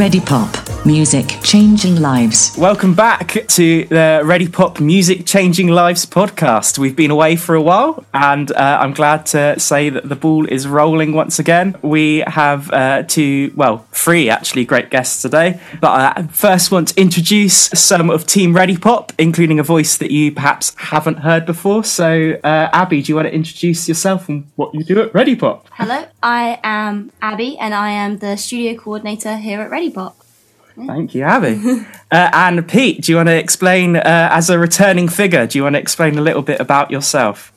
Ready Pop. Music changing lives. Welcome back to the Ready Pop Music Changing Lives podcast. We've been away for a while, and uh, I'm glad to say that the ball is rolling once again. We have uh, two, well, three actually great guests today. But I first want to introduce some of Team Ready Pop, including a voice that you perhaps haven't heard before. So, uh, Abby, do you want to introduce yourself and what you do at Ready Pop? Hello, I am Abby, and I am the studio coordinator here at Ready Pop. Thank you, Abby. uh, and Pete, do you want to explain, uh, as a returning figure, do you want to explain a little bit about yourself?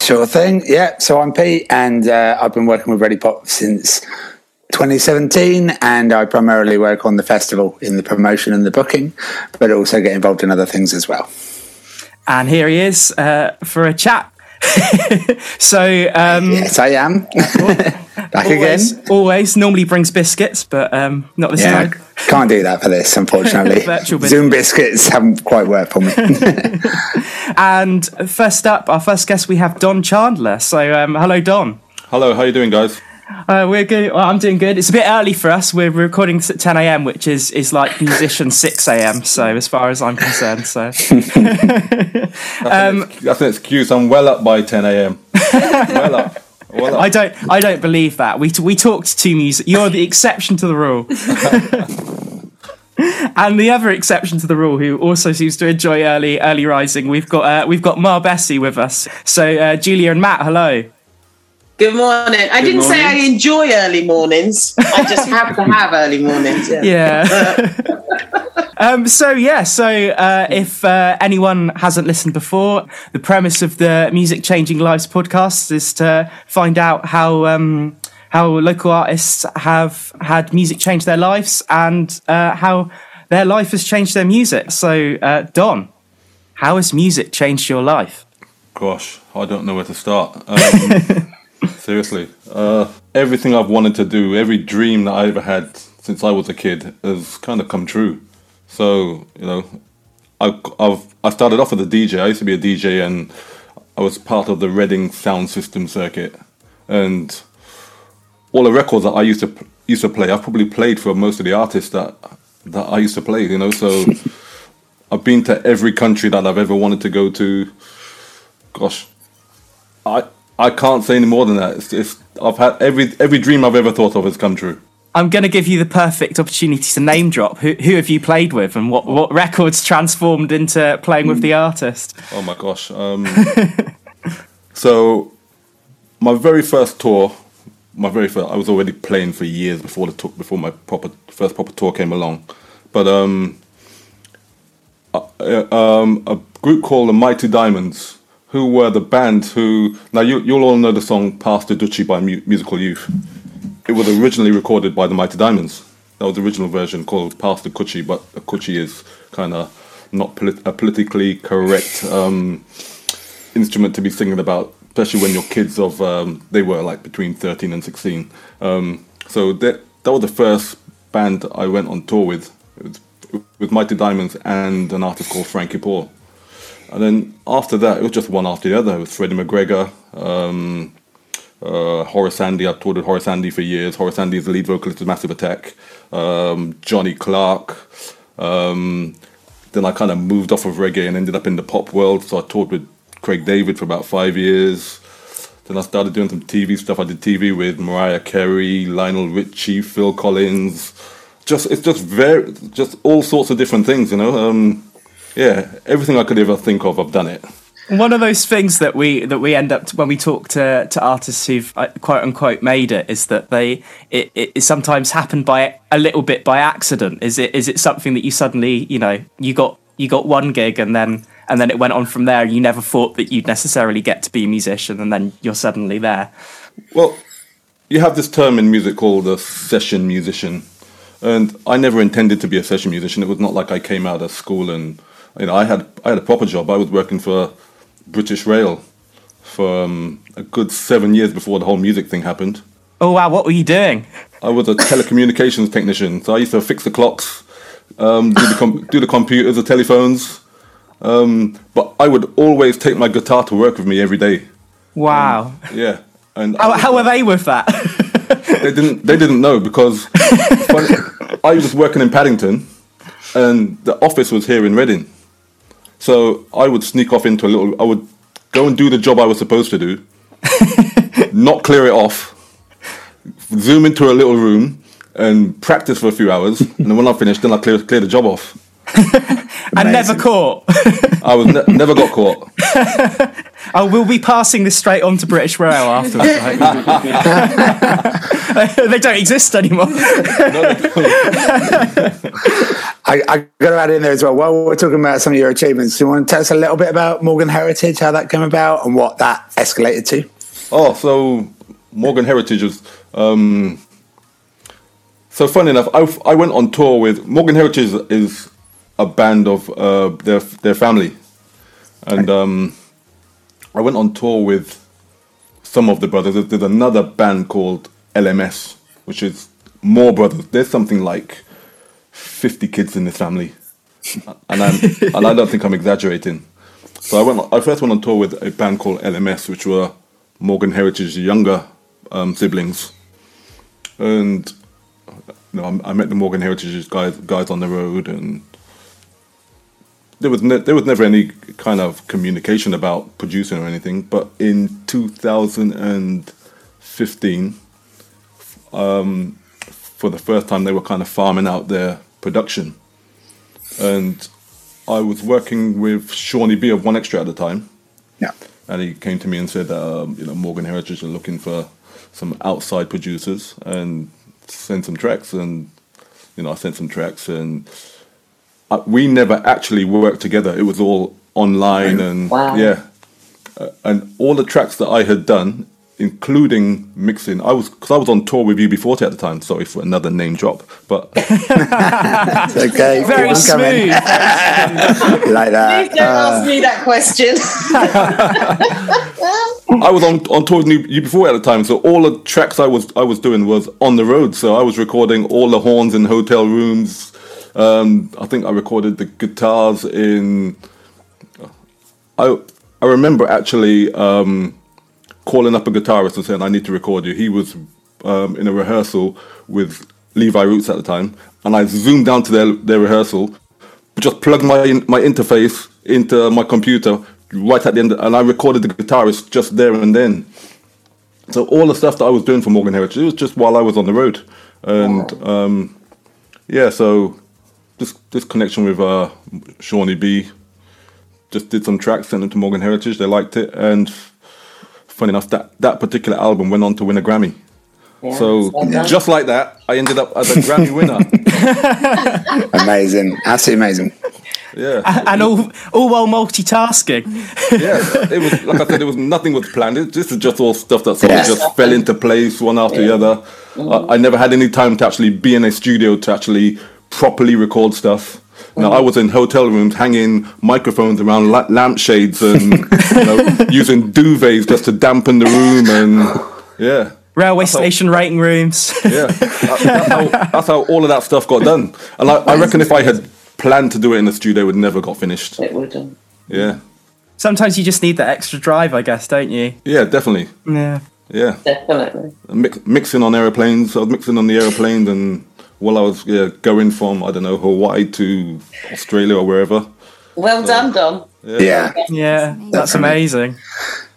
Sure thing. Yeah. So I'm Pete, and uh, I've been working with Ready Pop since 2017, and I primarily work on the festival in the promotion and the booking, but also get involved in other things as well. And here he is uh, for a chat. So um, yes, I am back always, again. Always normally brings biscuits, but um, not this Yeah, time. can't do that for this, unfortunately. Virtual Zoom biscuits haven't quite worked for me. And first up, our first guest, we have Don Chandler. So um, hello, Don. Hello, how are you doing, guys? Uh, we're good. Well, I'm doing good. It's a bit early for us. We're recording this at 10 a.m., which is is like musician 6 a.m. So as far as I'm concerned, so Um, That's an excuse. I'm well up by 10 a.m. well up. Well up. I don't I don't believe that. We we talked to music. You're the exception to the rule. and the other exception to the rule, who also seems to enjoy early early rising, we've got uh, we've got Ma Bessie with us. So uh, Julia and Matt, hello. Good morning. I didn't say I enjoy early mornings. I just have to have early mornings. Yeah. Yeah. um, so yeah, so uh, if uh, anyone hasn't listened before, the premise of the Music Changing Lives podcast is to find out how um, how local artists have had music change their lives and uh, how their life has changed their music. So uh, Don, how has music changed your life? Gosh, I don't know where to start. Um, seriously, uh, everything I've wanted to do, every dream that I ever had since I was a kid, has kind of come true. So you know, I, I've I started off as a DJ. I used to be a DJ, and I was part of the Reading sound system circuit, and all the records that I used to used to play, I've probably played for most of the artists that that I used to play. You know, so I've been to every country that I've ever wanted to go to. Gosh, I I can't say any more than that. It's, it's I've had every every dream I've ever thought of has come true. I'm going to give you the perfect opportunity to name drop. Who, who have you played with, and what, what records transformed into playing with the artist? Oh my gosh. Um, so, my very first tour, my very first, I was already playing for years before the tour, before my proper first proper tour came along. But um, uh, uh, um, a group called the Mighty Diamonds, who were the band who now you you'll all know the song "Pass the Dutchie" by Mu- Musical Youth. It was originally recorded by the Mighty Diamonds. That was the original version called Pass the Kouchie, but a Kouchie is kind of not polit- a politically correct um, instrument to be singing about, especially when your kids of um, they were like between thirteen and sixteen. Um, so that that was the first band I went on tour with. With Mighty Diamonds and an artist called Frankie Paul. And then after that, it was just one after the other. It was Freddie McGregor, um, uh, Horace Andy. I've toured with Horace Andy for years. Horace Andy is the lead vocalist of Massive Attack. Um, Johnny Clarke. Um, then I kind of moved off of reggae and ended up in the pop world. So I toured with Craig David for about five years. Then I started doing some TV stuff. I did TV with Mariah Carey, Lionel Richie, Phil Collins. Just it's just very just all sorts of different things, you know. Um, yeah, everything I could ever think of, I've done it. One of those things that we that we end up to, when we talk to, to artists who've uh, quote unquote made it is that they it, it sometimes happened by a little bit by accident. Is it is it something that you suddenly you know you got you got one gig and then and then it went on from there. and You never thought that you'd necessarily get to be a musician and then you're suddenly there. Well, you have this term in music called a session musician, and I never intended to be a session musician. It was not like I came out of school and you know I had I had a proper job. I was working for British Rail for um, a good seven years before the whole music thing happened. Oh wow, what were you doing? I was a telecommunications technician, so I used to fix the clocks, um, do, the com- do the computers, the telephones. Um, but I would always take my guitar to work with me every day. Wow. Yeah, and How, how are they with that? they didn't they didn't know because I was working in Paddington, and the office was here in Reading. So I would sneak off into a little. I would go and do the job I was supposed to do, not clear it off, zoom into a little room, and practice for a few hours. And then when I finished, then I clear clear the job off. And never Amazing. caught. I was ne- never got caught. oh, we'll be passing this straight on to British Rail afterwards. right? they don't exist anymore. I, I got to add in there as well. While we're talking about some of your achievements, do you want to tell us a little bit about Morgan Heritage, how that came about, and what that escalated to? Oh, so Morgan Heritage was. Um, so funny enough, I, I went on tour with Morgan Heritage is, is a band of uh, their their family, and um, I went on tour with some of the brothers. There's, there's another band called LMS, which is more brothers. There's something like fifty kids in this family, and I'm, and I don't think I'm exaggerating. So I went. I first went on tour with a band called LMS, which were Morgan Heritage's younger um, siblings, and you know, I, I met the Morgan Heritage's guys guys on the road, and there was ne- there was never any kind of communication about producing or anything. But in 2015, um, for the first time, they were kind of farming out their production, and I was working with Shawnee B of One Extra at the time Yeah. and he came to me and said, um, you know, Morgan Heritage are looking for some outside producers and send some tracks, and you know, I sent some tracks, and uh, we never actually worked together. It was all online, and Wow. yeah, uh, and all the tracks that I had done, including mixing, I was because I was on tour with UB40 at the time. Sorry for another name drop, but okay. Very keep on coming. smooth. like that. Please don't ask me that question. I was on on tour with U- UB40 at the time, so all the tracks I was I was doing was on the road. So I was recording all the horns in hotel rooms. Um, I think I recorded the guitars in. I I remember actually um, calling up a guitarist and saying I need to record you. He was um, in a rehearsal with Levi Roots at the time, and I zoomed down to their their rehearsal, just plugged my my interface into my computer right at the end, and I recorded the guitarist just there and then. So all the stuff that I was doing for Morgan Heritage, it was just while I was on the road, and um, yeah, so this this connection with uh, Shawnee B, just did some tracks, sent them to Morgan Heritage, they liked it, and funny enough, that that particular album went on to win a Grammy. so well just like that, I ended up as a Grammy winner. Amazing. Absolutely amazing. Yeah. and all all while multitasking. yeah, it was like I said, it was nothing was planned. It, this is just all stuff that sort Yes. of just fell into place one after the other. I, I never had any time to actually be in a studio to actually properly record stuff. Now I was in hotel rooms hanging microphones around la- lampshades and you know, using duvets just to dampen the room and yeah. Railway station rating rooms. Yeah, that- that's, how, that's how all of that stuff got done. And I, I reckon if I had planned to do it in the studio, it would never got finished. it would have. Yeah, Sometimes you just need that extra drive, I guess, don't you? yeah, definitely. Yeah. Yeah. Definitely. mix, mixing on airplanes. I was mixing on the airplanes, and while I was yeah, going from I don't know Hawaii to Australia or wherever. Well done, Don. Yeah. Yeah, that's amazing.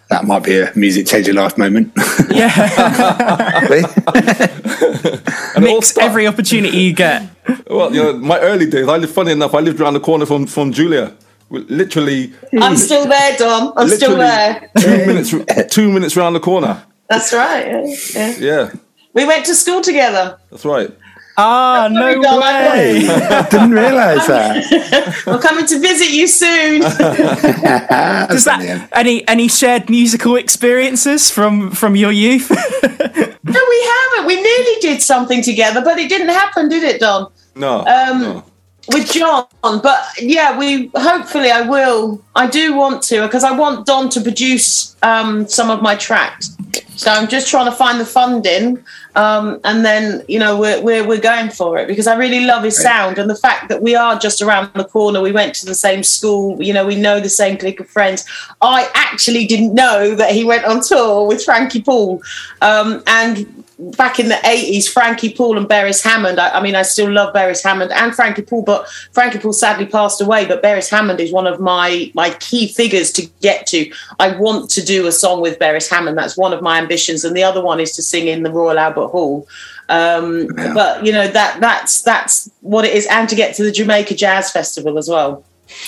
That might be a music change your life moment. Yeah, And mix every opportunity you get. Well, you know, my early days. I lived funny enough. I lived around the corner from from Julia. Literally, I'm still there, Don. I'm still there. two minutes two minutes round the corner. That's right. Yeah. yeah. Yeah, We went to school together. that's right. Ah, no Sorry, Dom, I way. Didn't realise that. We're coming to visit you soon. Does that any any shared musical experiences from from your youth? no, we haven't. We nearly did something together, but it didn't happen, did it, Don? No, Um, no. With John, but yeah, we hopefully I will. I do want to because I want Don to produce um, some of my tracks. So I'm just trying to find the funding, um, and then you know we're, we're we're going for it because I really love his sound and the fact that we are just around the corner. We went to the same school, you know, we know the same clique of friends. I actually didn't know that he went on tour with Frankie Paul, um, and back in the 80s, Frankie Paul and Beres Hammond. I, I, mean, I still love Beres Hammond and Frankie Paul, but Frankie Paul sadly passed away. But Beres Hammond is one of my my key figures to get to. I want to do a song with Beres Hammond. That's one of my ambitions, and the other one is to sing in the Royal Albert Hall. Um, yeah. But you know that that's that's what it is, and to get to the Jamaica Jazz Festival as well.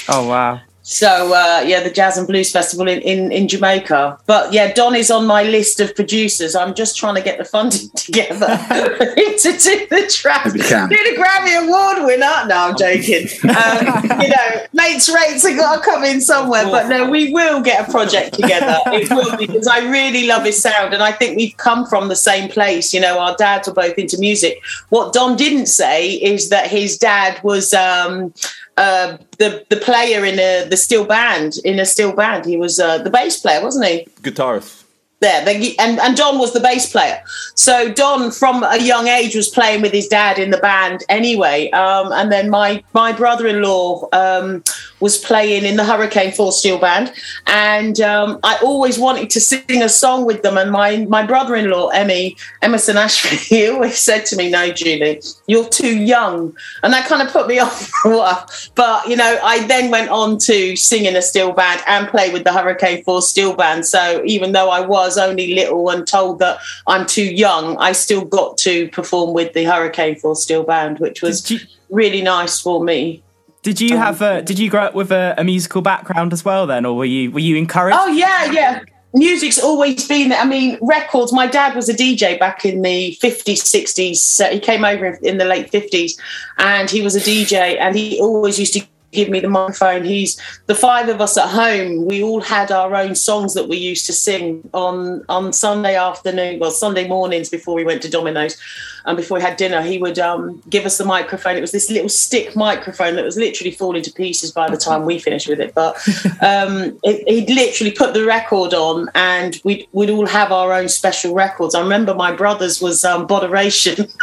Oh wow! So uh, yeah, the Jazz and Blues Festival in, in, in Jamaica. But yeah, Don is on my list of producers. I'm just trying to get the funding together to do the track. Do the Grammy Award winner. No, I'm joking. Um, you know, mates rates have got to come in somewhere. But no, we will get a project together. It will because I really love his sound, and I think we've come from the same place. You know, our dads were both into music. What Don didn't say is that his dad was. Um, uh, the the player in a, the steel band in a steel band. He was uh, the bass player, wasn't he? Guitarist there. and, and Don was the bass player. So Don, from a young age, was playing with his dad in the band anyway. Um, and then my my brother in law um, was playing in the Hurricane Four Steel Band, and um, I always wanted to sing a song with them. And my my brother in law, Emmy Emerson Ashby, he always said to me, "No, Julie, you're too young," and that kind of put me off for a while. But you know, I then went on to sing in a steel band and play with the Hurricane Four Steel Band. So even though I was only little and told that I'm too young, I still got to perform with the Hurricane Four Steel Band, which was really nice for me. Did you um, have a? Did you grow up with a, a, musical background as well, then, or were you were you encouraged? Oh yeah, yeah. Music's always been. I mean, records. My dad was a DJ back in the fifties, sixties. He came over in the late fifties, and he was a DJ, and he always used to give me the microphone. He's the five of us at home. We all had our own songs that we used to sing on on Sunday afternoon, well Sunday mornings before we went to Domino's and before we had dinner. He would um, give us the microphone. It was this little stick microphone that was literally falling to pieces by the time we finished with it. But um, it, he'd literally put the record on, and we'd we'd all have our own special records. I remember my brother's was um, Boderation.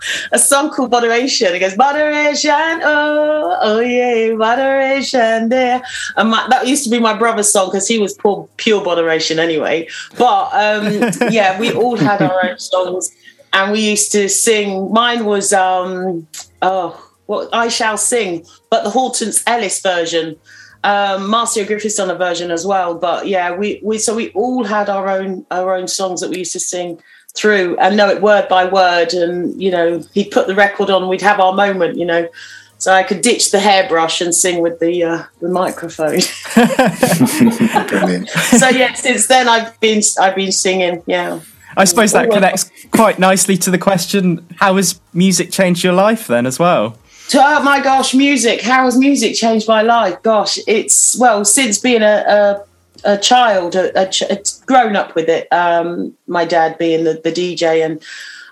a song called Moderation. It goes, Moderation, oh, oh yeah, Moderation there. And my, that used to be my brother's song because he was poor, pure Moderation anyway. But um, yeah, we all had our own songs and we used to sing. Mine was, um, oh, what I Shall Sing, but the Hortense Ellis version. Um, Marcia Griffiths done a version as well, but yeah, we, we so we all had our own our own songs that we used to sing through and know it word by word. And, you know, he'd put the record on, we'd have our moment, you know. So I could ditch the hairbrush and sing with the uh, the microphone. Brilliant. so yeah, since then I've been I've been singing. Yeah. I suppose that connects quite nicely to the question: How has music changed your life then, as well? Oh my gosh, music! How has music changed my life? Gosh, it's well since being a, a a child, a, a, a, grown up with it. Um, my dad being the, the DJ, and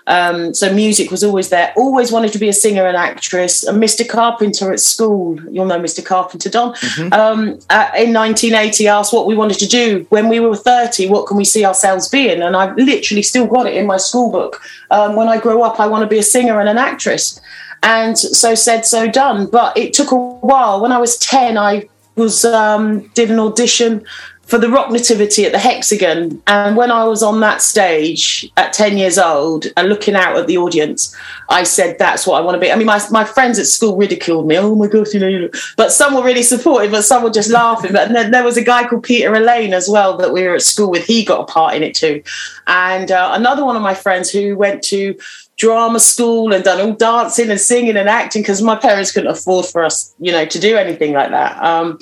um, so music was always there. Always wanted to be a singer and actress. And Mr. Carpenter at school, you'll know Mr. Carpenter, Don. Mm-hmm. Um, uh, in 1980, asked what we wanted to do when we were 30. What can we see ourselves being? And I've literally still got it in my school book. Um, when I grow up, I want to be a singer and an actress. And so said, so done. But it took a while. When I was 10, I was um, did an audition for the Rock Nativity at the Hexagon. And when I was on that stage at 10 years old and looking out at the audience, I said, that's what I want to be. I mean, my, my friends at school ridiculed me. Oh my gosh, you know, but some were really supportive, but some were just laughing. But then there was a guy called Peter Elaine as well that we were at school with. He got a part in it too. And uh, another one of my friends who went to drama school and done all dancing and singing and acting because my parents couldn't afford for us, you know, to do anything like that. Um,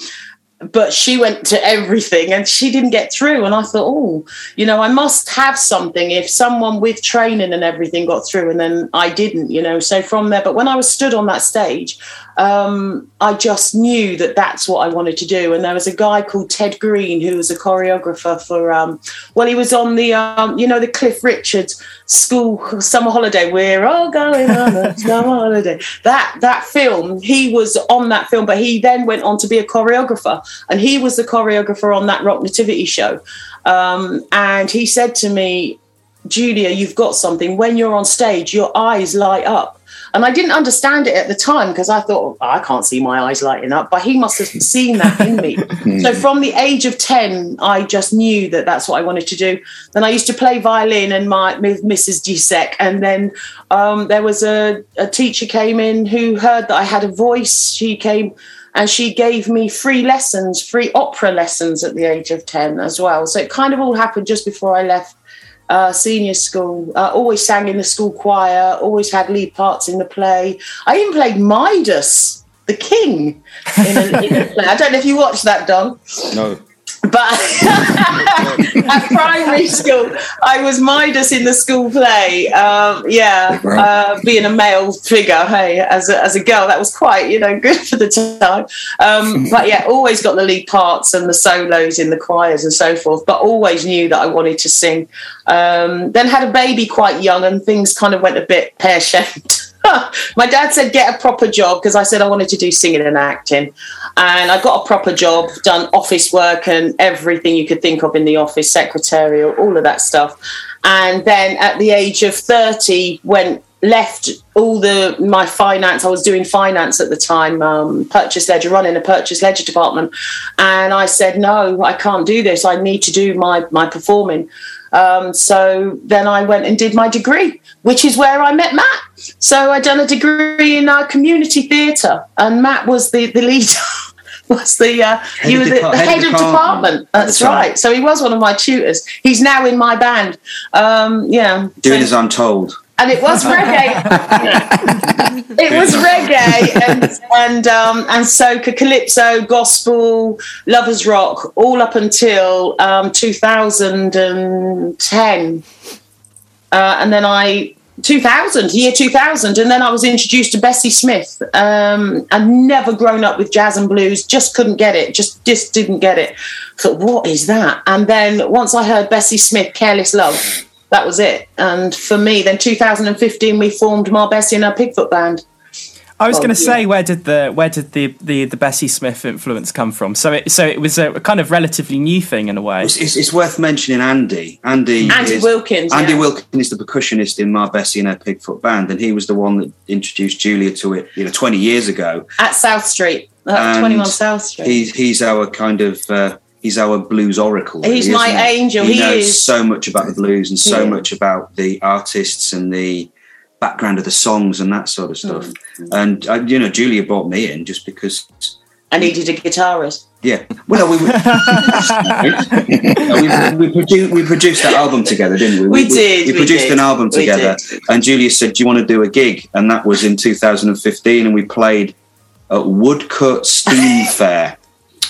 but she went to everything and she didn't get through. And I thought, oh, you know, I must have something if someone with training and everything got through and then I didn't, you know. So from there, but when I was stood on that stage, um, I just knew that that's what I wanted to do. And there was a guy called Ted Green who was a choreographer for, um, well, he was on the, um, you know, the Cliff Richards school summer holiday. We're all going on a summer holiday. That that film, he was on that film, but he then went on to be a choreographer. And he was the choreographer on that Rock Nativity show. Um, and he said to me, Julia, you've got something. When you're on stage, your eyes light up. And I didn't understand it at the time because I thought, oh, I can't see my eyes lighting up, but he must have seen that in me. so from the age of 10, I just knew that that's what I wanted to do. Then I used to play violin and my with Mrs. Gisek. And then um, there was a, a teacher came in who heard that I had a voice. She came and she gave me free lessons, free opera lessons at the age of 10 as well. So it kind of all happened just before I left uh, senior school. Uh, always sang in the school choir, always had lead parts in the play. I even played Midas, the king, in a, in a play. I don't know if you watched that, Don. No. But at primary school, I was Midas in the school play. Um, yeah, uh, being a male figure, hey, as a, as a girl, that was quite, you know, good for the time. Um, but yeah, always got the lead parts and the solos in the choirs and so forth, but always knew that I wanted to sing. Um, then had a baby quite young and things kind of went a bit pear shaped. my dad said get a proper job because I said I wanted to do singing and acting, and I got a proper job, done office work and everything you could think of in the office, secretarial, all of that stuff. And then at the age of thirty, went left all the my finance. I was doing finance at the time, um, purchase ledger, running a purchase ledger department, and I said no, I can't do this. I need to do my my performing. Um, so then I went and did my degree, which is where I met Matt. So I done a degree in uh, community theatre, and Matt was the the leader. was the uh, Head was the, the head of head of department department. at That's time. right. So he was one of my tutors. He's now in my band. Um, yeah, Doing So- as I'm told. and it was reggae. it was reggae and and um, and soca, calypso, gospel, lovers rock, all up until um, 2010, uh, and then I 2000 year 2000 and then i was introduced to bessie smith. Um i'd never grown up with jazz and blues just couldn't get it just just didn't get it. Thought what is that? And then once i heard bessie smith careless love that was it. And for me then 2015 we formed ma bessie and our pigfoot band I was Oh, going to yeah. say where did the where did the, the, the Bessie Smith influence come from? So it so it was a kind of relatively new thing in a way. It's, it's, it's worth mentioning Andy. Andy, Andy is, Wilkins, Andy yeah. Wilkins is the percussionist in Ma Bessie and her Pigfoot band, and he was the one that introduced Julia to it, you know, 20 years ago. at south street uh, 21 south street He's he's our kind of uh, he's our blues oracle. He's really, my he? angel, He, he knows is. so much about the blues and so Yeah. much about the artists and the background of the songs and that sort of stuff. Mm. And uh, you know, Julia brought me in just because i needed a guitarist Yeah. Well, we, we, we, produced, we produced that album together, didn't we? We did, We, we produced did, an album together, and Julia said, "Do you want to do a gig?" And that was in 2015, and we played at Woodcote Steam Fair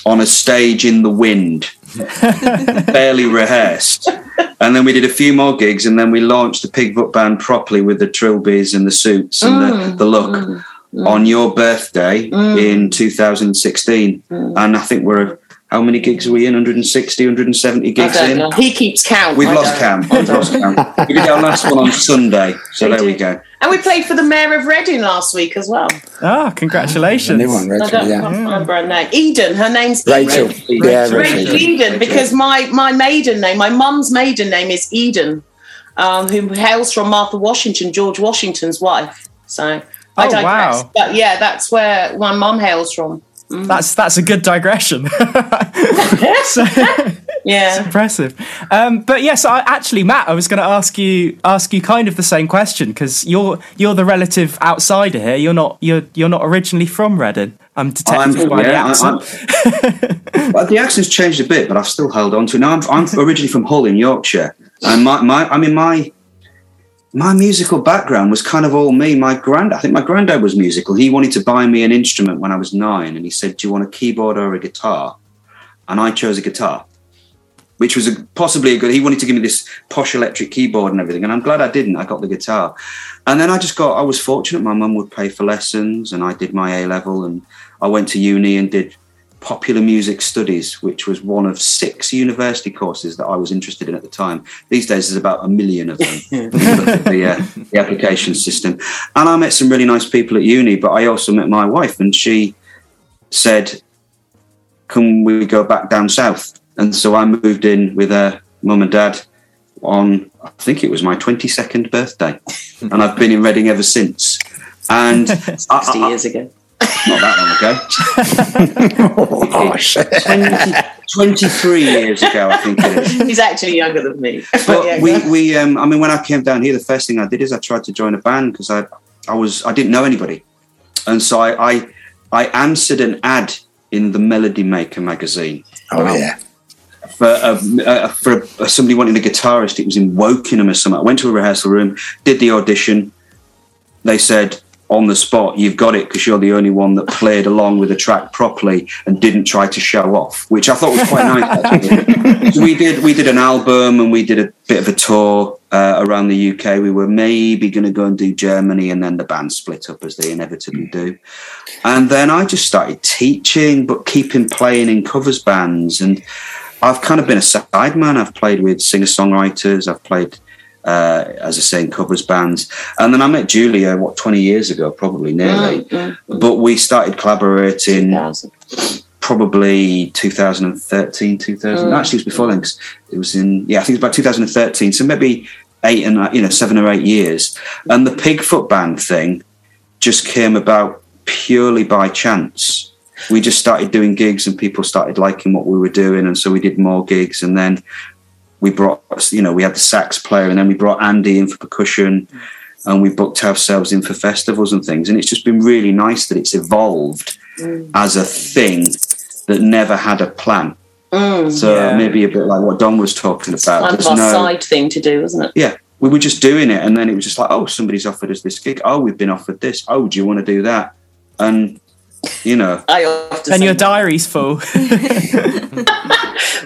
on a stage in the wind, barely rehearsed. And then we did a few more gigs, and then we launched the Pigfoot band properly with the trilbies and the suits and Mm, the, the look mm, mm. on your birthday mm. in 2016. And I think we're how many gigs are we in? 160, 170 gigs in. know. He keeps count. We've I lost count. We've lost count. We did our last one on Sunday, so We there we go. And we played for the mayor of Reading last week as well. Ah, congratulations! New one, I don't Yeah. remember her name. Eden. Her name's Rachel. Eden. Yeah, Rachel Rachel. Eden, because my my maiden name, my mum's maiden name is Eden, um, who hails from Martha Washington, George Washington's wife. So I Oh, digress. wow. But yeah, that's where my mum hails from. That's that's a good digression. so, Yeah. impressive. Um, but yes, I, actually, Matt, I was going to ask you ask you kind of the same question because you're you're the relative outsider here. You're not you're you're not originally from Reading. I'm detected by the yeah, I- accent. Well, the accent's changed a bit, but I've still held on to it. Now, I'm, I'm originally from Hull in Yorkshire, and my, my I mean my my musical background was kind of all me. My grand, I think my granddad was musical. He wanted to buy me an instrument when I was nine, and he said, "Do you want a keyboard or a guitar?" And I chose a guitar, which was a, possibly a good. He wanted to give me this posh electric keyboard and everything, and I'm glad I didn't. I got the guitar, and then I just got. I was fortunate. My mum would pay for lessons, and I did my A level, and I went to uni and did popular music studies, which was one of six university courses that I was interested in at the time. These days, there's about a million of them. the, uh, the application system, and I met some really nice people at uni. But I also met my wife, and she said, can we go back down south? And so I moved in with her mum and dad on, I think it was my 22nd birthday. and I've been in Reading ever since. And 60 I- I- years ago. Not that long ago, Oh, shit. 20, 23 years ago, I think it is. He's actually younger than me. But Yeah, we, we um, I mean, when I came down here, the first thing I did is I tried to join a band because I, I was, I didn't know anybody, and so I, I, I answered an ad in the Melody Maker magazine Oh, yeah. for uh, uh, for uh, somebody wanting a guitarist. It was in Wokingham or something. I went to a rehearsal room, did the audition. They said on the spot, "You've got it because you're the only one that played along with the track properly and didn't try to show off," which I thought was quite nice. so we did we did an album and we did a bit of a tour uh, around the UK. We were maybe going to go and do Germany, and then the band split up as they inevitably do. And then I just started teaching, but keeping playing in covers bands and. I've kind of been a sideman. I've played with singer songwriters. I've played, uh, as I say, in covers bands. And then I met Julia, what, 20 years ago, probably nearly. Mm, But we started collaborating 2000. probably 2013, 2000. Mm. Actually, it was before then. It was in, yeah, I think it was about 2013. So maybe eight and, you know, seven or eight years. And the Pigfoot band thing just came about purely by chance. We just started doing gigs and people started liking what we were doing. And so we did more gigs. And then we brought, you know, we had the sax player and then we brought Andy in for percussion and we booked ourselves in for festivals and things. And it's just been really nice that it's evolved mm. as a thing that never had a plan. Mm. So Yeah. maybe a bit like what Don was talking about. Kind There's our no, side thing to do, wasn't it? yeah, we were just doing it, and then it was just like, oh, somebody's offered us this gig. Oh, we've been offered this. Oh, do you want to do that? And you know, I often And say your diary's full.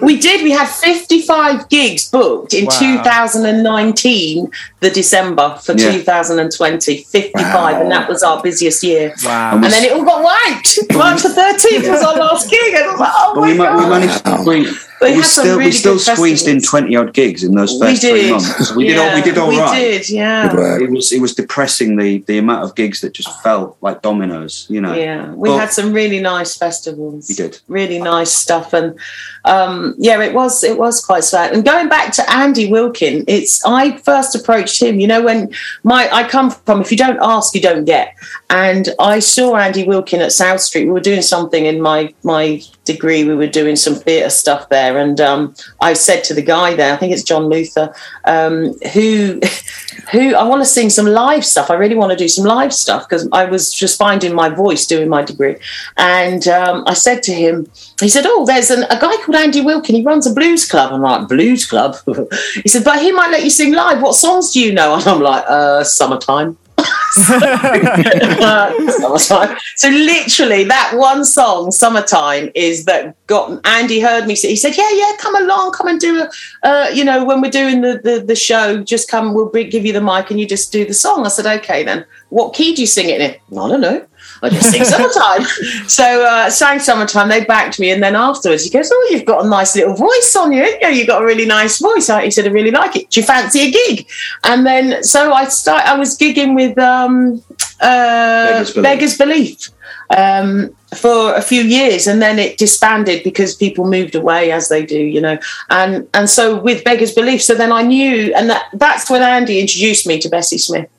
We did. We had 55 gigs booked in Wow. 2019, the December for Yeah. 2020. 55, and that was our busiest year. Wow. And then it all got wanked. March the 13th was our last gig. And I was like, oh but my we, ma- God. we managed to squeeze. We we had some still we still good squeezed in twenty odd gigs in those first three months. We did all we did all we right. did, yeah. It was it was depressing the the amount of gigs that just felt like dominoes. You know. Yeah, we But- had some really nice festivals. We did. really nice stuff, and um, yeah, it was it was quite sad. And going back to Andy Wilkin, it's I first him. You know, when my I come from, if you don't ask, you don't get. And I saw Andy Wilkin at South Street. We were doing something in my my degree. We were doing some theatre stuff there, and um, I said to the guy there, I think it's John Luther, um, who who I want to sing some live stuff. I really want to do some live stuff because I was just finding my voice doing my degree. And um, I said to him, he said, "Oh, there's an, a guy called Andy Wilkin. He runs a blues club." I'm like, "Blues club?" he said, "But he might let you sing live. What songs do you know?" And I'm like, "Uh, summertime." Summertime. So literally, that one song, "Summertime," is that got Andy heard me. say He said, "Yeah, yeah, come along, come and do a, uh, you know, when we're doing the, the the show, just come. We'll bring, give you the mic and you just do the song." I said, "Okay, then. What key do you sing it in?" I don't know. I just sing summertime. so uh, sang summertime. They backed me, and then afterwards he goes, "Oh, you've got a nice little voice on you. Yeah, you've got a really nice voice." I, he said, "I really like it. Do you fancy a gig?" And then so I start. I was gigging with um, uh, Beggars Belief. Beggars Belief um, for a few years, and then it disbanded because people moved away, as they do, you know. And and so with Beggars Belief, so then I knew, and that, that's when Andy introduced me to Bessie Smith.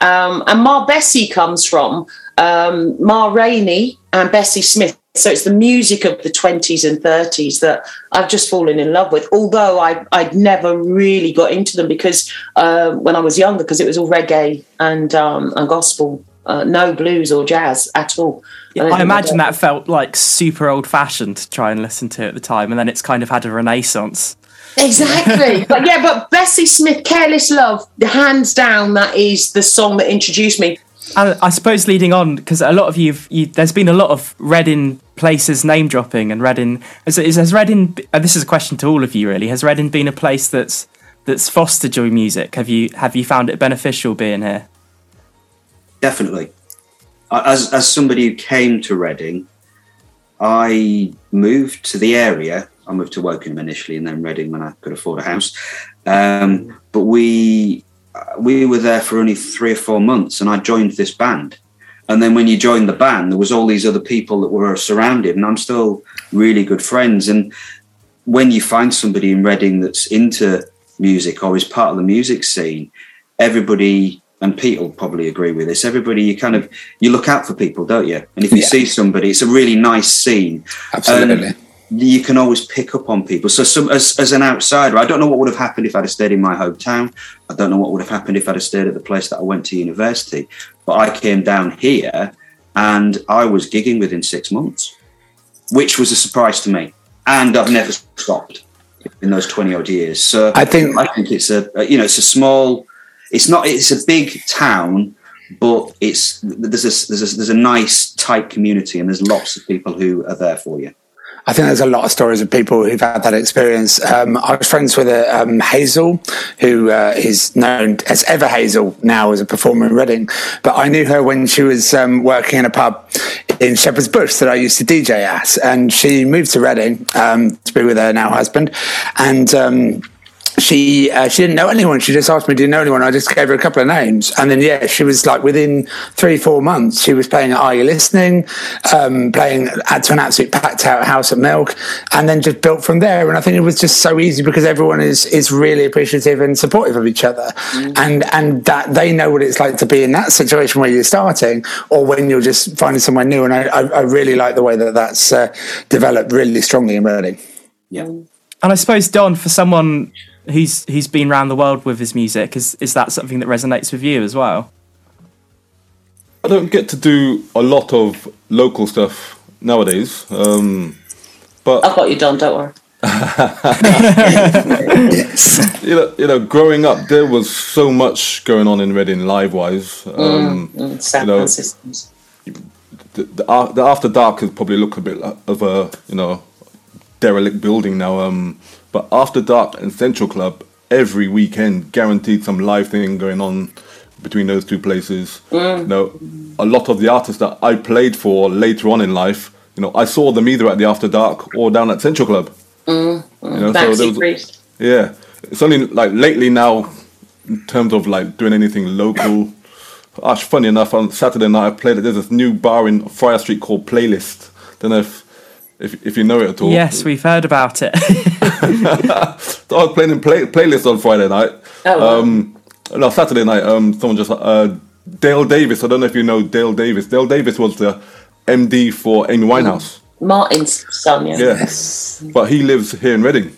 Um, and Ma Bessie comes from um, Ma Rainey and Bessie Smith. So it's the music of the 20s and 30s that I've just fallen in love with. Although I, I'd never really got into them because uh, when I was younger, because it was all reggae and, um, and gospel, uh, no blues or jazz at all. I imagine that felt like super old fashioned to try and listen to at the time, and then it's kind of had a renaissance. Exactly. but yeah, but Bessie Smith, Careless Love, hands down, that is the song that introduced me. And I suppose leading on, because a lot of you've, you, there's been a lot of Reading places name dropping, and Reading has, is, has Reading. Uh, this is a question to all of you, really. Has Reading been a place that's that's fostered your music? Have you have you found it beneficial being here? Definitely. As as somebody who came to Reading, I moved to the area. I moved to Wokingham initially, and then Reading when I could afford a house. Um, but we Uh, we were there for only three or four months, and I joined this band. And then when you joined the band, there was all these other people that were surrounded, and I'm still really good friends. And when you find somebody in Reading that's into music or is part of the music scene, everybody and Pete will probably agree with this. Everybody, you kind of you look out for people, don't you? And if you Yeah. see somebody, it's a really nice scene. Absolutely. You can always pick up on people. So, some, as, as an outsider, I don't know what would have happened if I'd have stayed in my hometown. I don't know what would have happened if I'd have stayed at the place that I went to university. But I came down here and I was gigging within six months, which was a surprise to me. And I've never stopped in those 20 odd years. So I think- I think it's a, you know, it's a small, it's not, it's a big town, but it's, there's a, there's a, there's a nice tight community and there's lots of people who are there for you. I think there's a lot of stories of people who've had that experience. Um, I was friends with a, um, Hazel, who uh, is known as Ever Hazel now as a performer in Reading. But I knew her when she was um, working in a pub in Shepherd's Bush that I used to DJ at. And she moved to Reading um, to be with her now husband. And um, she uh, she didn't know anyone. She just asked me, "Do you know anyone?" I just gave her a couple of names, and then yeah, she was like within three four months, she was playing at Are You Listening, um, playing at to an absolute packed out house at Milk, and then just built from there. And I think it was just so easy because everyone is is really appreciative and supportive of each other, and and that they know what it's like to be in that situation where you're starting or when you're just finding somewhere new. And I I, I really like the way that that's uh, developed really strongly in Reading. Yeah. And I suppose Don, for someone who's who's been around the world with his music, is is that something that resonates with you as well? I don't get to do a lot of local stuff nowadays. Um, but I've got you, Don. Don't worry. Yes. you know, you know, growing up, there was so much going on in Reading live wise. Um, Mm, sound you know, systems. the, the, the After Dark has probably look a bit of a you know derelict building now. Um, but After Dark and Central Club every weekend guaranteed some live thing going on between those two places. You know, a lot of the artists that I played for later on in life, you know, I saw them either at the After Dark or down at Central Club. Mm, mm. You know, so there was- yeah, it's only like lately now, in terms of like doing anything local. Gosh, funny enough, on Saturday night I played. There's this new bar in Friar Street called Playlist. Don't know if if, if you know it at all. Yes, we've heard about it. So I was playing in play, Playlist on Friday night. Oh, wow. Um, no, Saturday night. Um, someone just uh, Dale Davis. I don't know if you know Dale Davis. Dale Davis was the MD for Amy Winehouse. Martin's son, yeah. Yeah, but he lives here in Reading.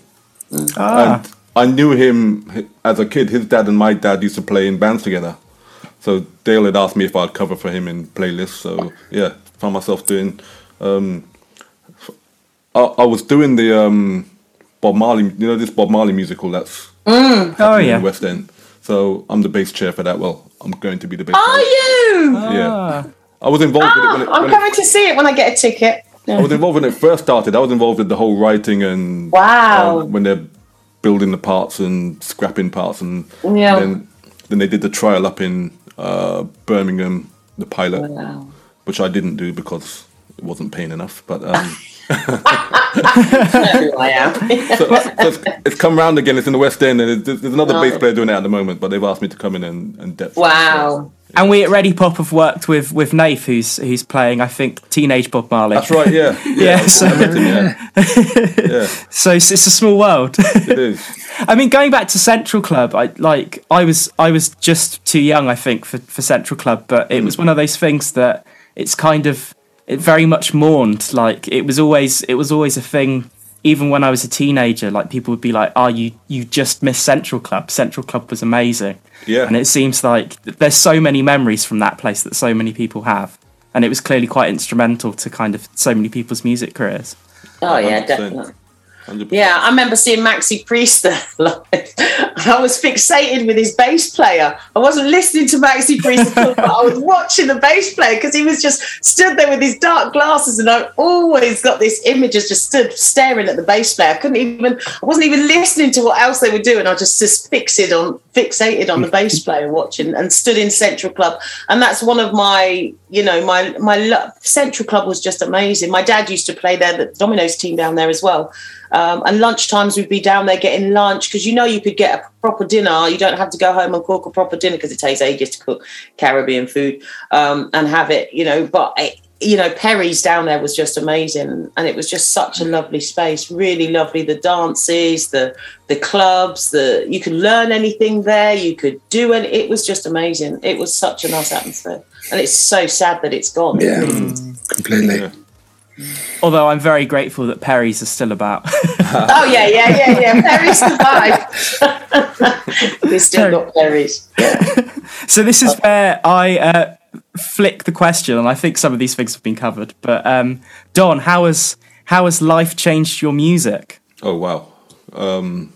ah, And I knew him as a kid. His dad and my dad used to play in bands together. So Dale had asked me if I'd cover for him in playlists. So yeah, found myself doing. Um, I, I was doing the um, Bob Marley. You know this Bob Marley musical that's oh in yeah. West End. So I'm the bass chair for that. Well, I'm going to be the bass. Are chair. you? Yeah, Ah. I was involved with it when it. Oh, I'm when it- coming to see it when I get a ticket. I was involved when it first started. I was involved with the whole writing and Wow. um, when they're building the parts and scrapping parts and Yeah. then then they did the trial up in uh, Birmingham, the pilot, Wow. which I didn't do because it wasn't paying enough. But um, Who I am. so, so it's, it's come round again. It's in the West End, and there's, there's another Oh. bass player doing it at the moment. But they've asked me to come in and, and depth. wow. And we at Ready Pop have worked with with Nath, who's who's playing, I think, Teenage Bob Marley. That's right. Yeah. Yeah, so- him, yeah. yeah. So it's, it's a small world. It is. I mean, going back to Central Club, I like I was I was just too young, I think, for, for Central Club, but it was hmm. one of those things that it's kind of it very much mourned. Like it was always it was always a thing. Even when I was a teenager, like people would be like, "Oh, you you just missed Central Club. Central Club was amazing." Yeah. And it seems like there's so many memories from that place that so many people have, and it was clearly quite instrumental to kind of so many people's music careers. Oh, yeah, 100%. definitely. 100%. Yeah, I remember seeing Maxi Priest there live. I was fixated with his bass player. I wasn't listening to Maxi Priest but I was watching the bass player because he was just stood there with his dark glasses, and I always got this image of just stood staring at the bass player. I couldn't even, I wasn't even listening to what else they were doing. I just just fixated on fixated on the bass player watching and stood in Central Club. And that's one of my, you know, my my lo- Central Club was just amazing. My dad used to play there, the Domino's team down there as well. Um, and lunch times we'd be down there getting lunch because you know you could get a proper dinner. You don't have to go home and cook a proper dinner because it takes ages to cook Caribbean food um, and have it, you know. But it, you know, Perry's down there was just amazing, and it was just such a lovely space. Really lovely. The dances, the the clubs, the you could learn anything there. You could do it. It was just amazing. It was such a nice atmosphere, and it's so sad that it's gone. Yeah, completely. Yeah. Although I'm very grateful that Perry's are still about. Oh yeah, yeah, yeah, yeah. Perry's survived. we still got Perry's. so this is where I uh, flick the question, and I think some of these things have been covered. But um, Don, how has how has life changed your music? Oh wow. Um,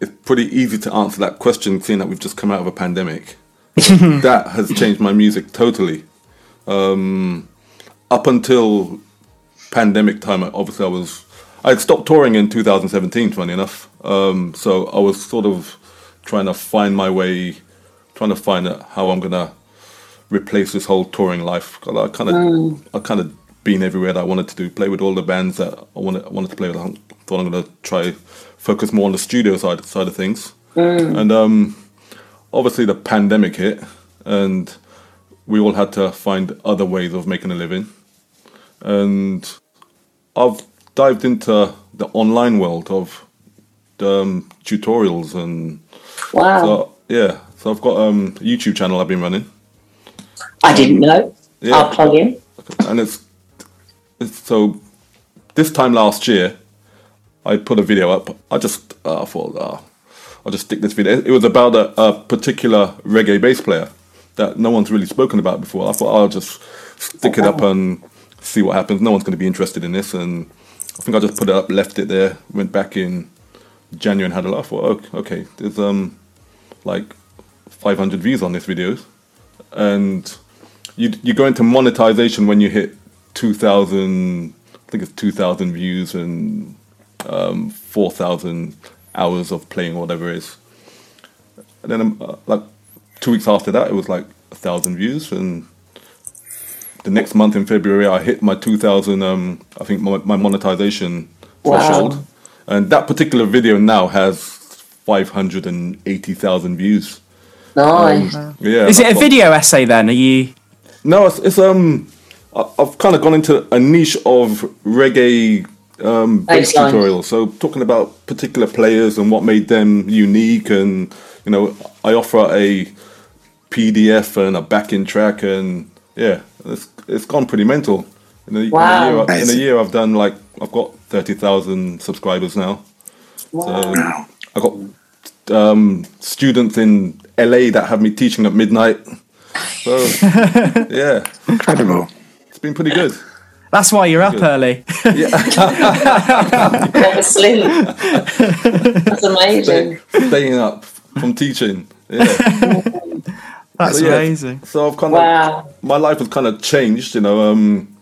it's pretty easy to answer that question, seeing that we've just come out of a pandemic. that has changed my music totally. Um, up until pandemic time, obviously I was I had stopped touring in 2017. Funny enough, um, so I was sort of trying to find my way, trying to find out how I'm gonna replace this whole touring life. I kind of, I kind of been everywhere that I wanted to do, play with all the bands that I wanted, I wanted to play with. I thought I'm gonna try focus more on the studio side side of things, and um, obviously the pandemic hit, and we all had to find other ways of making a living, and I've dived into the online world of um, tutorials and Wow, so yeah. So I've got um, a YouTube channel I've been running. I didn't know. Yeah. I'll plug in. and it's, it's so this time last year i put a video up. I just uh, I thought uh, i'll just stick this video. It was about a, a particular reggae bass player that no one's really spoken about before. I thought i'll just stick it up and see what happens. No one's going to be interested in this. And i think i just put it up left it there went back in january and had a laugh. Thought oh, okay there's um like 500 views on this video. And you you go into monetization when you hit 2000 i think it's 2000 views and um, 4000 hours of playing or whatever it is and then um, uh, like two weeks after that it was like a thousand views and the next month in february i hit my 2000 um, i think my, my monetization Wow. threshold and that particular video now has 580000 views Nice. yeah Is it a that's video essay then? Are you? No, it's, it's um, I- I've kind of gone into a niche of reggae um, bass Baseline. tutorials. So talking about particular players and what made them unique, and you know, I offer a PDF and a backing track, and yeah, it's it's gone pretty mental. In a, Wow. in a, year, in a year, I've done like I've got thirty thousand subscribers now. So I got um, students in LA that have me teaching at midnight. So yeah, Incredible. it's been pretty good. That's why you're up Good. early. Obviously. That's amazing. Stay, staying up from teaching. Yeah. That's So, yeah, amazing. So I've kind of Wow. my life has kind of changed, you know. Um,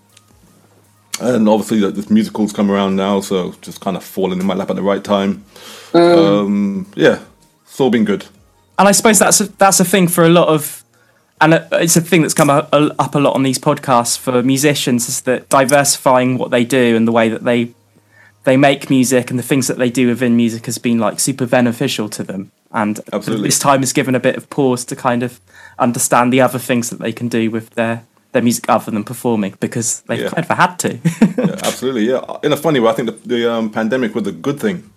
and obviously, like, this musicals come around now, so just kind of falling in my lap at the right time. Um, yeah, it's all been good. And I suppose that's a, that's a thing for a lot of, and uh, it's a thing that's come up, uh, up a lot on these podcasts for musicians is that diversifying what they do and the way that they they make music and the things that they do within music has been like super beneficial to them. And Absolutely. this time has given a bit of pause to kind of understand the other things that they can do with their their music other than performing because they've Yeah. kind of had to. Yeah, absolutely. Yeah, in a funny way, I think the, the um, pandemic was a good thing.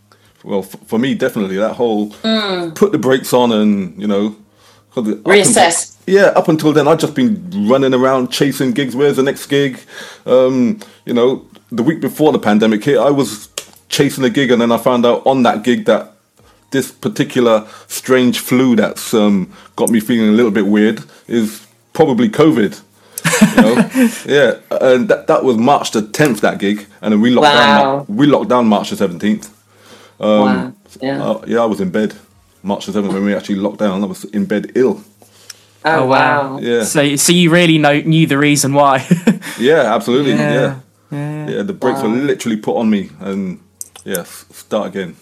Well, f- for me, definitely that whole mm. put the brakes on and you know it- up Reassess. Yeah, up until then, I'd just been running around chasing gigs. Where's the next gig? Um, you know, the week before the pandemic hit, I was chasing a gig, and then I found out on that gig that this particular strange flu that's um, got me feeling a little bit weird is probably COVID. You know? yeah, and that, that was March the 10th, that gig, and then we locked Wow. down. We locked down March the 17th. wow. Yeah. Uh, yeah, I was in bed March the 7th when we actually locked down. I was in bed ill. Oh, wow. Yeah, so so you really know knew the reason why. yeah, absolutely. Yeah. Yeah, yeah. the brakes were literally put on me, and yeah, s- start again.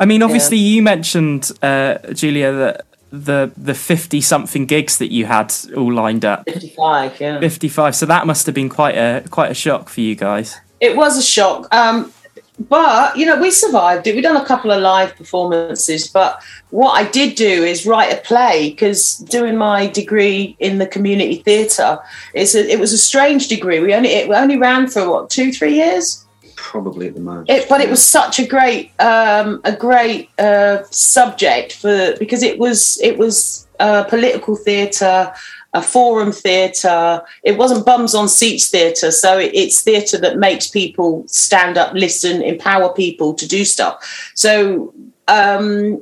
I mean, obviously, you mentioned uh, Julia that the the fifty something gigs that you had all lined up. 55, yeah. Fifty five. So that must have been quite a quite a shock for you guys. It was a shock. Um, but you know, we survived it. We've done a couple of live performances, but what I did do is write a play because doing my degree in the community theatre, it's a, it was a strange degree. We only it only ran for what two three years. Probably at the most. It, but it was such a great um, a great uh, subject for because it was it was uh, political theatre, a forum theatre. It wasn't bums on seats theatre, so it, it's theatre that makes people stand up, listen, empower people to do stuff. So um,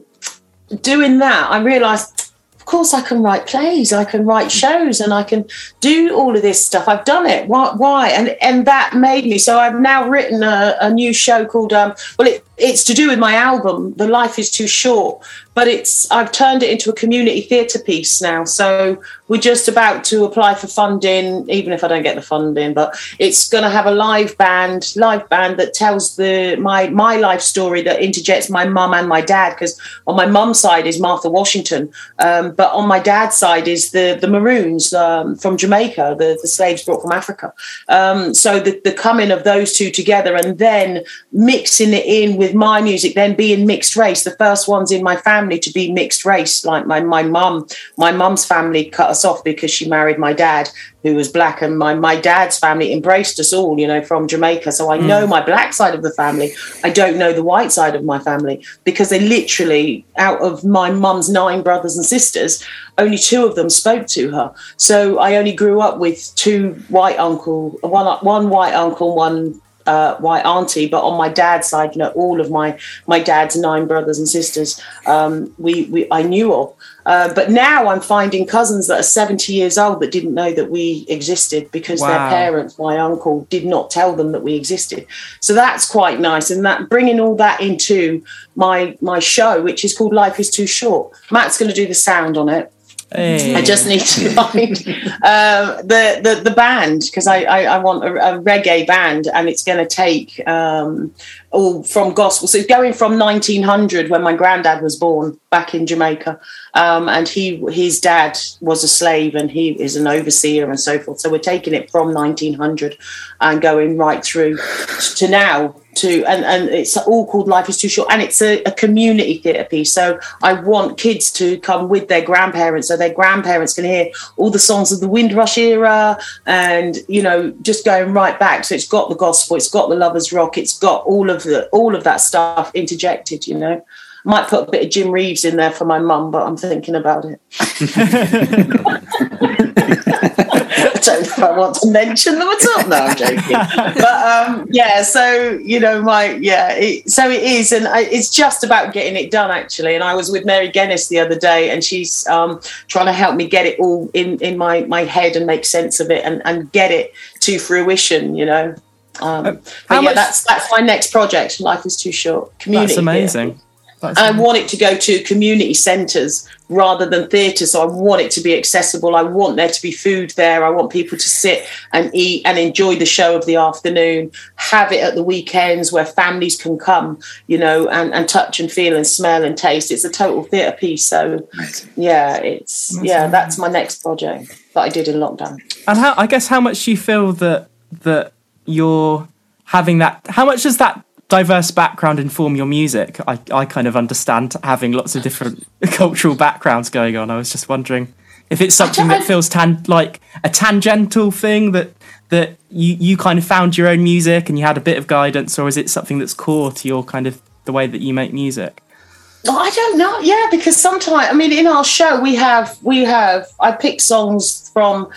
doing that, I realised. Of course, I can write plays, I can write shows, and I can do all of this stuff. I've done it. Why? Why? And and that made me. So I've now written a, a new show called. Um, well, it, it's to do with my album. The life is too short, but it's I've turned it into a community theatre piece now. So we're just about to apply for funding, even if I don't get the funding. But it's going to have a live band, live band that tells the my my life story that interjects my mum and my dad. Because on my mum's side is Martha Washington, um, but on my dad's side is the the Maroons um, from Jamaica, the the slaves brought from Africa. Um, so the the coming of those two together and then mixing it in with my music, then being mixed race. The first ones in my family to be mixed race, like my my mum, my mum's family cut us off because she married my dad, who was black, and my my dad's family embraced us all, you know, from Jamaica. So I mm. know my black side of the family. I don't know the white side of my family because they literally, out of my mum's nine brothers and sisters, only two of them spoke to her. So I only grew up with two white uncle, one one white uncle, one uh, white auntie, but on my dad's side, you know, all of my my dad's nine brothers and sisters, um, we, we I knew of. Uh, but now I'm finding cousins that are 70 years old that didn't know that we existed because their parents, my uncle, did not tell them that we existed. So that's quite nice, and that bringing all that into my my show, which is called Life Is Too Short. Matt's going to do the sound on it. Hey. I just need to find um, the, the the band because I, I I want a, a reggae band and it's going to take um, all from gospel. So going from 1900 when my granddad was born back in Jamaica, um, and he his dad was a slave and he is an overseer and so forth. So we're taking it from 1900 and going right through to now to and and it's all called life is too short and it's a, a community theatre piece so i want kids to come with their grandparents so their grandparents can hear all the songs of the windrush era and you know just going right back so it's got the gospel it's got the lovers rock it's got all of the all of that stuff interjected you know might put a bit of jim reeves in there for my mum but i'm thinking about it I don't know if I want to mention them at all. No, I'm joking. but um, yeah, so you know, my yeah, it, so it is, and I, it's just about getting it done actually. And I was with Mary Guinness the other day, and she's um, trying to help me get it all in in my my head and make sense of it and and get it to fruition. You know. Um, how yeah, much- that's that's my next project. Life is too short. Community. That's amazing. That's And I want it to go to community centres rather than theatres. So I want it to be accessible. I want there to be food there. I want people to sit and eat and enjoy the show of the afternoon. Have it at the weekends where families can come, you know, and, and touch and feel and smell and taste. It's a total theatre piece. So Amazing. yeah, it's yeah, that's my next project that I did in lockdown. And how I guess how much do you feel that that you're having that how much does that diverse background inform your music? I, I kind of understand having lots of different cultural backgrounds going on. I was just wondering if it's something that feels tan like a tangential thing that that you, you kind of found your own music and you had a bit of guidance, or is it something that's core to your kind of the way that you make music? Oh, I don't know. Yeah, because sometimes I mean, in our show we have we have I pick songs from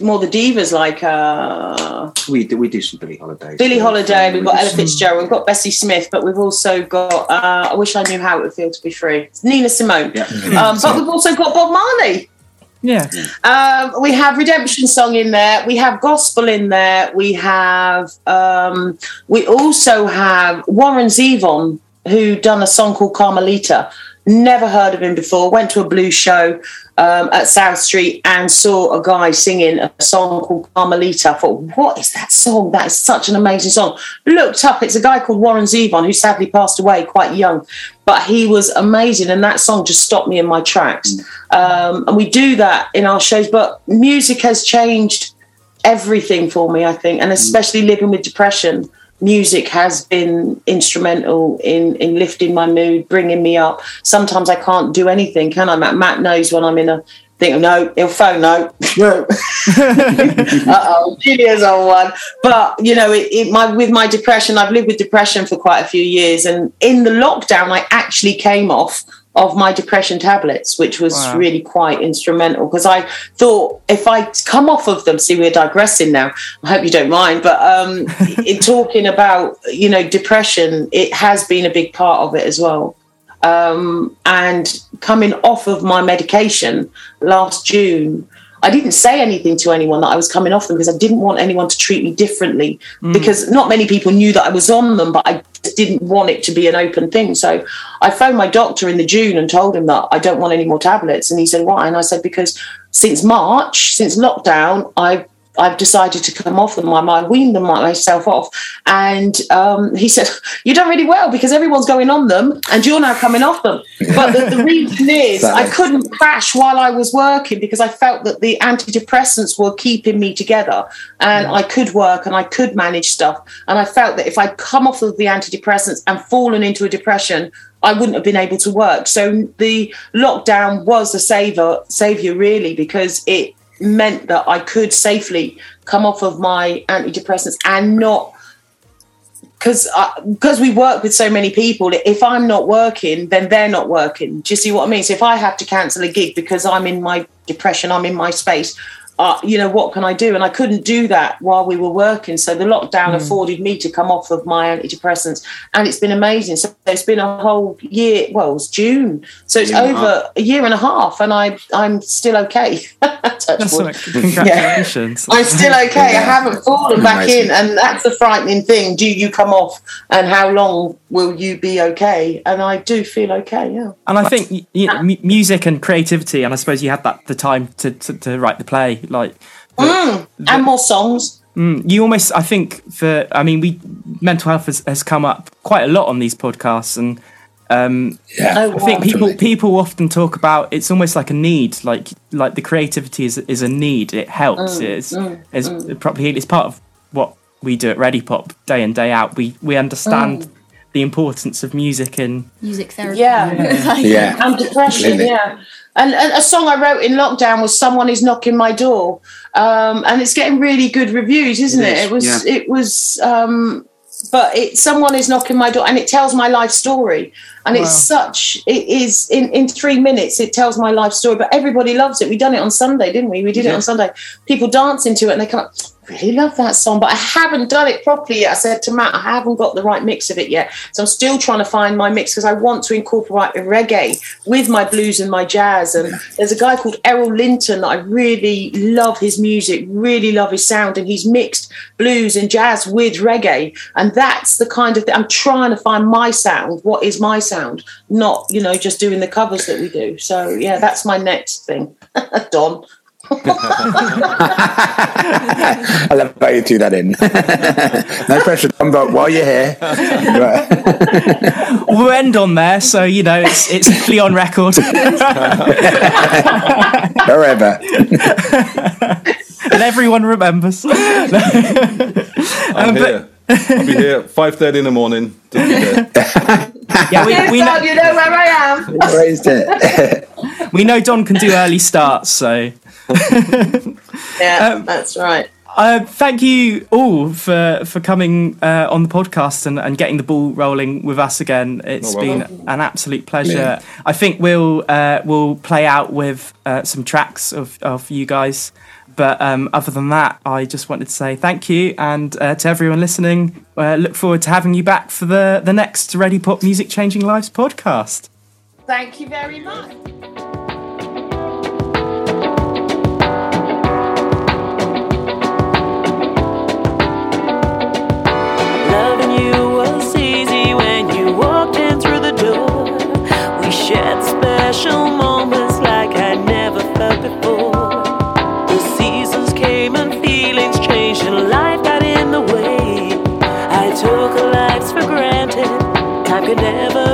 more the divas like uh, We do, we do some Billie Holiday. Billie Holiday. We've got We do Ella some- Fitzgerald. We've got Bessie Smith, but we've also got. Uh, I wish I knew how it would feel to be free. It's Nina Simone. Yeah. Um, but we've also got Bob Marley. Yeah. Um, we have redemption song in there. We have gospel in there. We have. Um, we also have Warren Zevon, who done a song called Carmelita. Never heard of him before. Went to a blues show. um, at South Street and saw a guy singing a song called Carmelita. I thought, what is that song? That is such an amazing song. Looked up, it's a guy called Warren Zevon who sadly passed away quite young, but he was amazing. And that song just stopped me in my tracks. Um, and we do that in our shows, but music has changed everything for me, I think, and especially living with depression music has been instrumental in in lifting my mood, bringing me up. Sometimes I can't do anything, can I? Matt, Matt knows when I'm in a thing. No, he'll phone. No, no. oh, Julia's on one. But you know, it, it, my with my depression, I've lived with depression for quite a few years, and in the lockdown, I actually came off of my depression tablets, which was wow. really quite instrumental because I thought if I come off of them, see, we're digressing now. I hope you don't mind, but um, in talking about you know depression, it has been a big part of it as well. Um, and coming off of my medication last June, I didn't say anything to anyone that I was coming off them because I didn't want anyone to treat me differently. Mm. Because not many people knew that I was on them, but I didn't want it to be an open thing. So I phoned my doctor in the June and told him that I don't want any more tablets. And he said, Why? And I said, Because since March, since lockdown, I've I've decided to come off them. I, weaned them myself off. And um, he said, You've done really well because everyone's going on them and you're now coming off them. But the, the reason is I couldn't crash while I was working because I felt that the antidepressants were keeping me together and yeah. I could work and I could manage stuff. And I felt that if I'd come off of the antidepressants and fallen into a depression, I wouldn't have been able to work. So the lockdown was a savior, savior really, because it meant that I could safely come off of my antidepressants and not because because uh, we work with so many people if i'm not working then they're not working. Do you see what i mean? So if i have to cancel a gig because i'm in my depression i'm in my space uh, you know, what can I do? And I couldn't do that while we were working. So the lockdown mm. afforded me to come off of my antidepressants, and it's been amazing. So it's been a whole year. Well, it's June, so it's over a year and a half, and I I'm still okay. Congratulations! Yeah. I'm still okay. yeah. I haven't fallen back amazing. in, and that's the frightening thing. Do you come off, and how long will you be okay? And I do feel okay. Yeah. And I think you know, music and creativity, and I suppose you had that the time to, to, to write the play like the, mm, the, and more songs. Mm, you almost, I think, for I mean, we mental health has, has come up quite a lot on these podcasts, and um, yeah, oh, I think people people often talk about it's almost like a need, like like the creativity is is a need. It helps. Mm, it's mm, it's mm. probably it's part of what we do at Readipop day in day out. We we understand mm. The importance of music and music therapy. Yeah, yeah, yeah. and depression. Yeah, and, and, a song I wrote in lockdown was "Someone Is Knocking My Door," um, and it's getting really good reviews, isn't it? It, is, it was. Yeah. It was. Um, but it someone is knocking my door, and it tells my life story, and wow. it's such. It is in in three minutes. It tells my life story, but everybody loves it. We done it on Sunday, didn't we? We did yeah. it on Sunday. People dance into it, and they come up really love that song, but I haven't done it properly yet. I said to Matt, I haven't got the right mix of it yet. So I'm still trying to find my mix because I want to incorporate reggae with my blues and my jazz. And there's a guy called Errol Linton that I really love his music, really love his sound, and he's mixed blues and jazz with reggae. And that's the kind of thing I'm trying to find my sound. What is my sound? Not, you know, just doing the covers that we do. So yeah, that's my next thing. Don. I love how you do that in. no pressure, Tom, but while you're here. we'll end on there, so you know it's it's clearly on record. Forever. and everyone remembers. I'm um, here. I'll be here five thirty in the morning. yeah, we, we know, you know where I am. Raised it. we know Don can do early starts, so yeah, um, that's right. Uh, thank you all for for coming uh, on the podcast and, and getting the ball rolling with us again. It's oh, well been an absolute pleasure. Yeah. I think we'll uh, we'll play out with uh, some tracks of, of you guys. But um, other than that, I just wanted to say thank you and uh, to everyone listening. Uh, look forward to having you back for the the next Readipop Music Changing Lives podcast. Thank you very much. special moments like I'd never felt before. The seasons came and feelings changed, and life got in the way. I took life's for granted, time could never.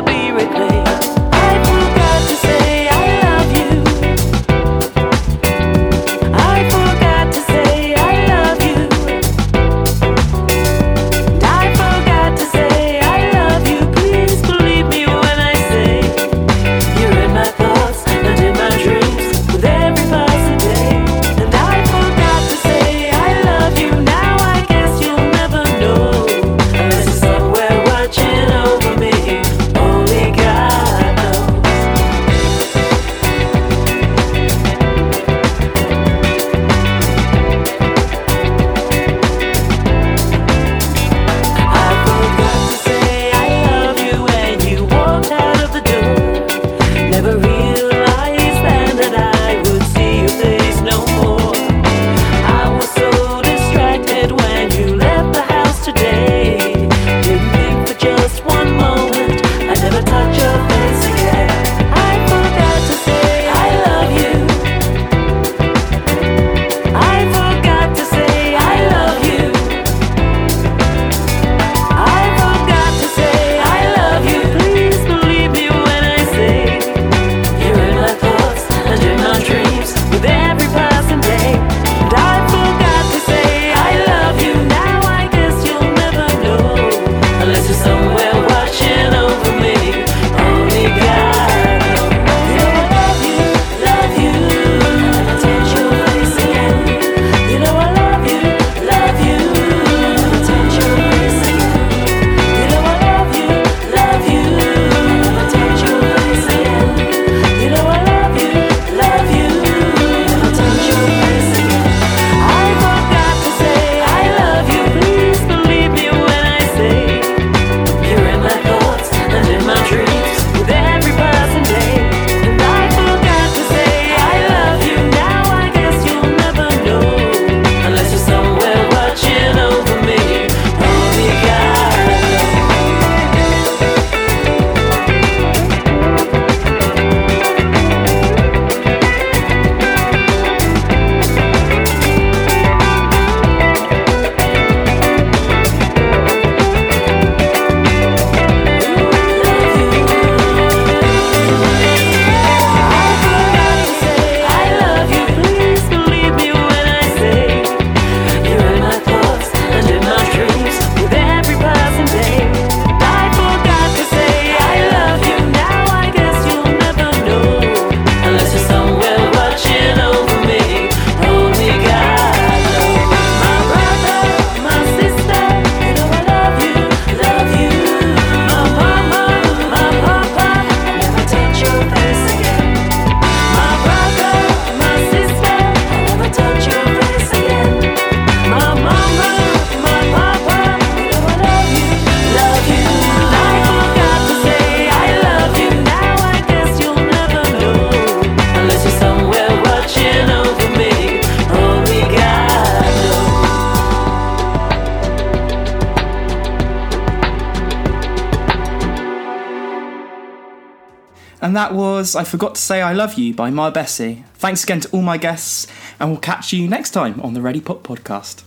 was I Forgot to Say I Love You by Ma Bessie. Thanks again to all my guests, and we'll catch you next time on the Readipop podcast.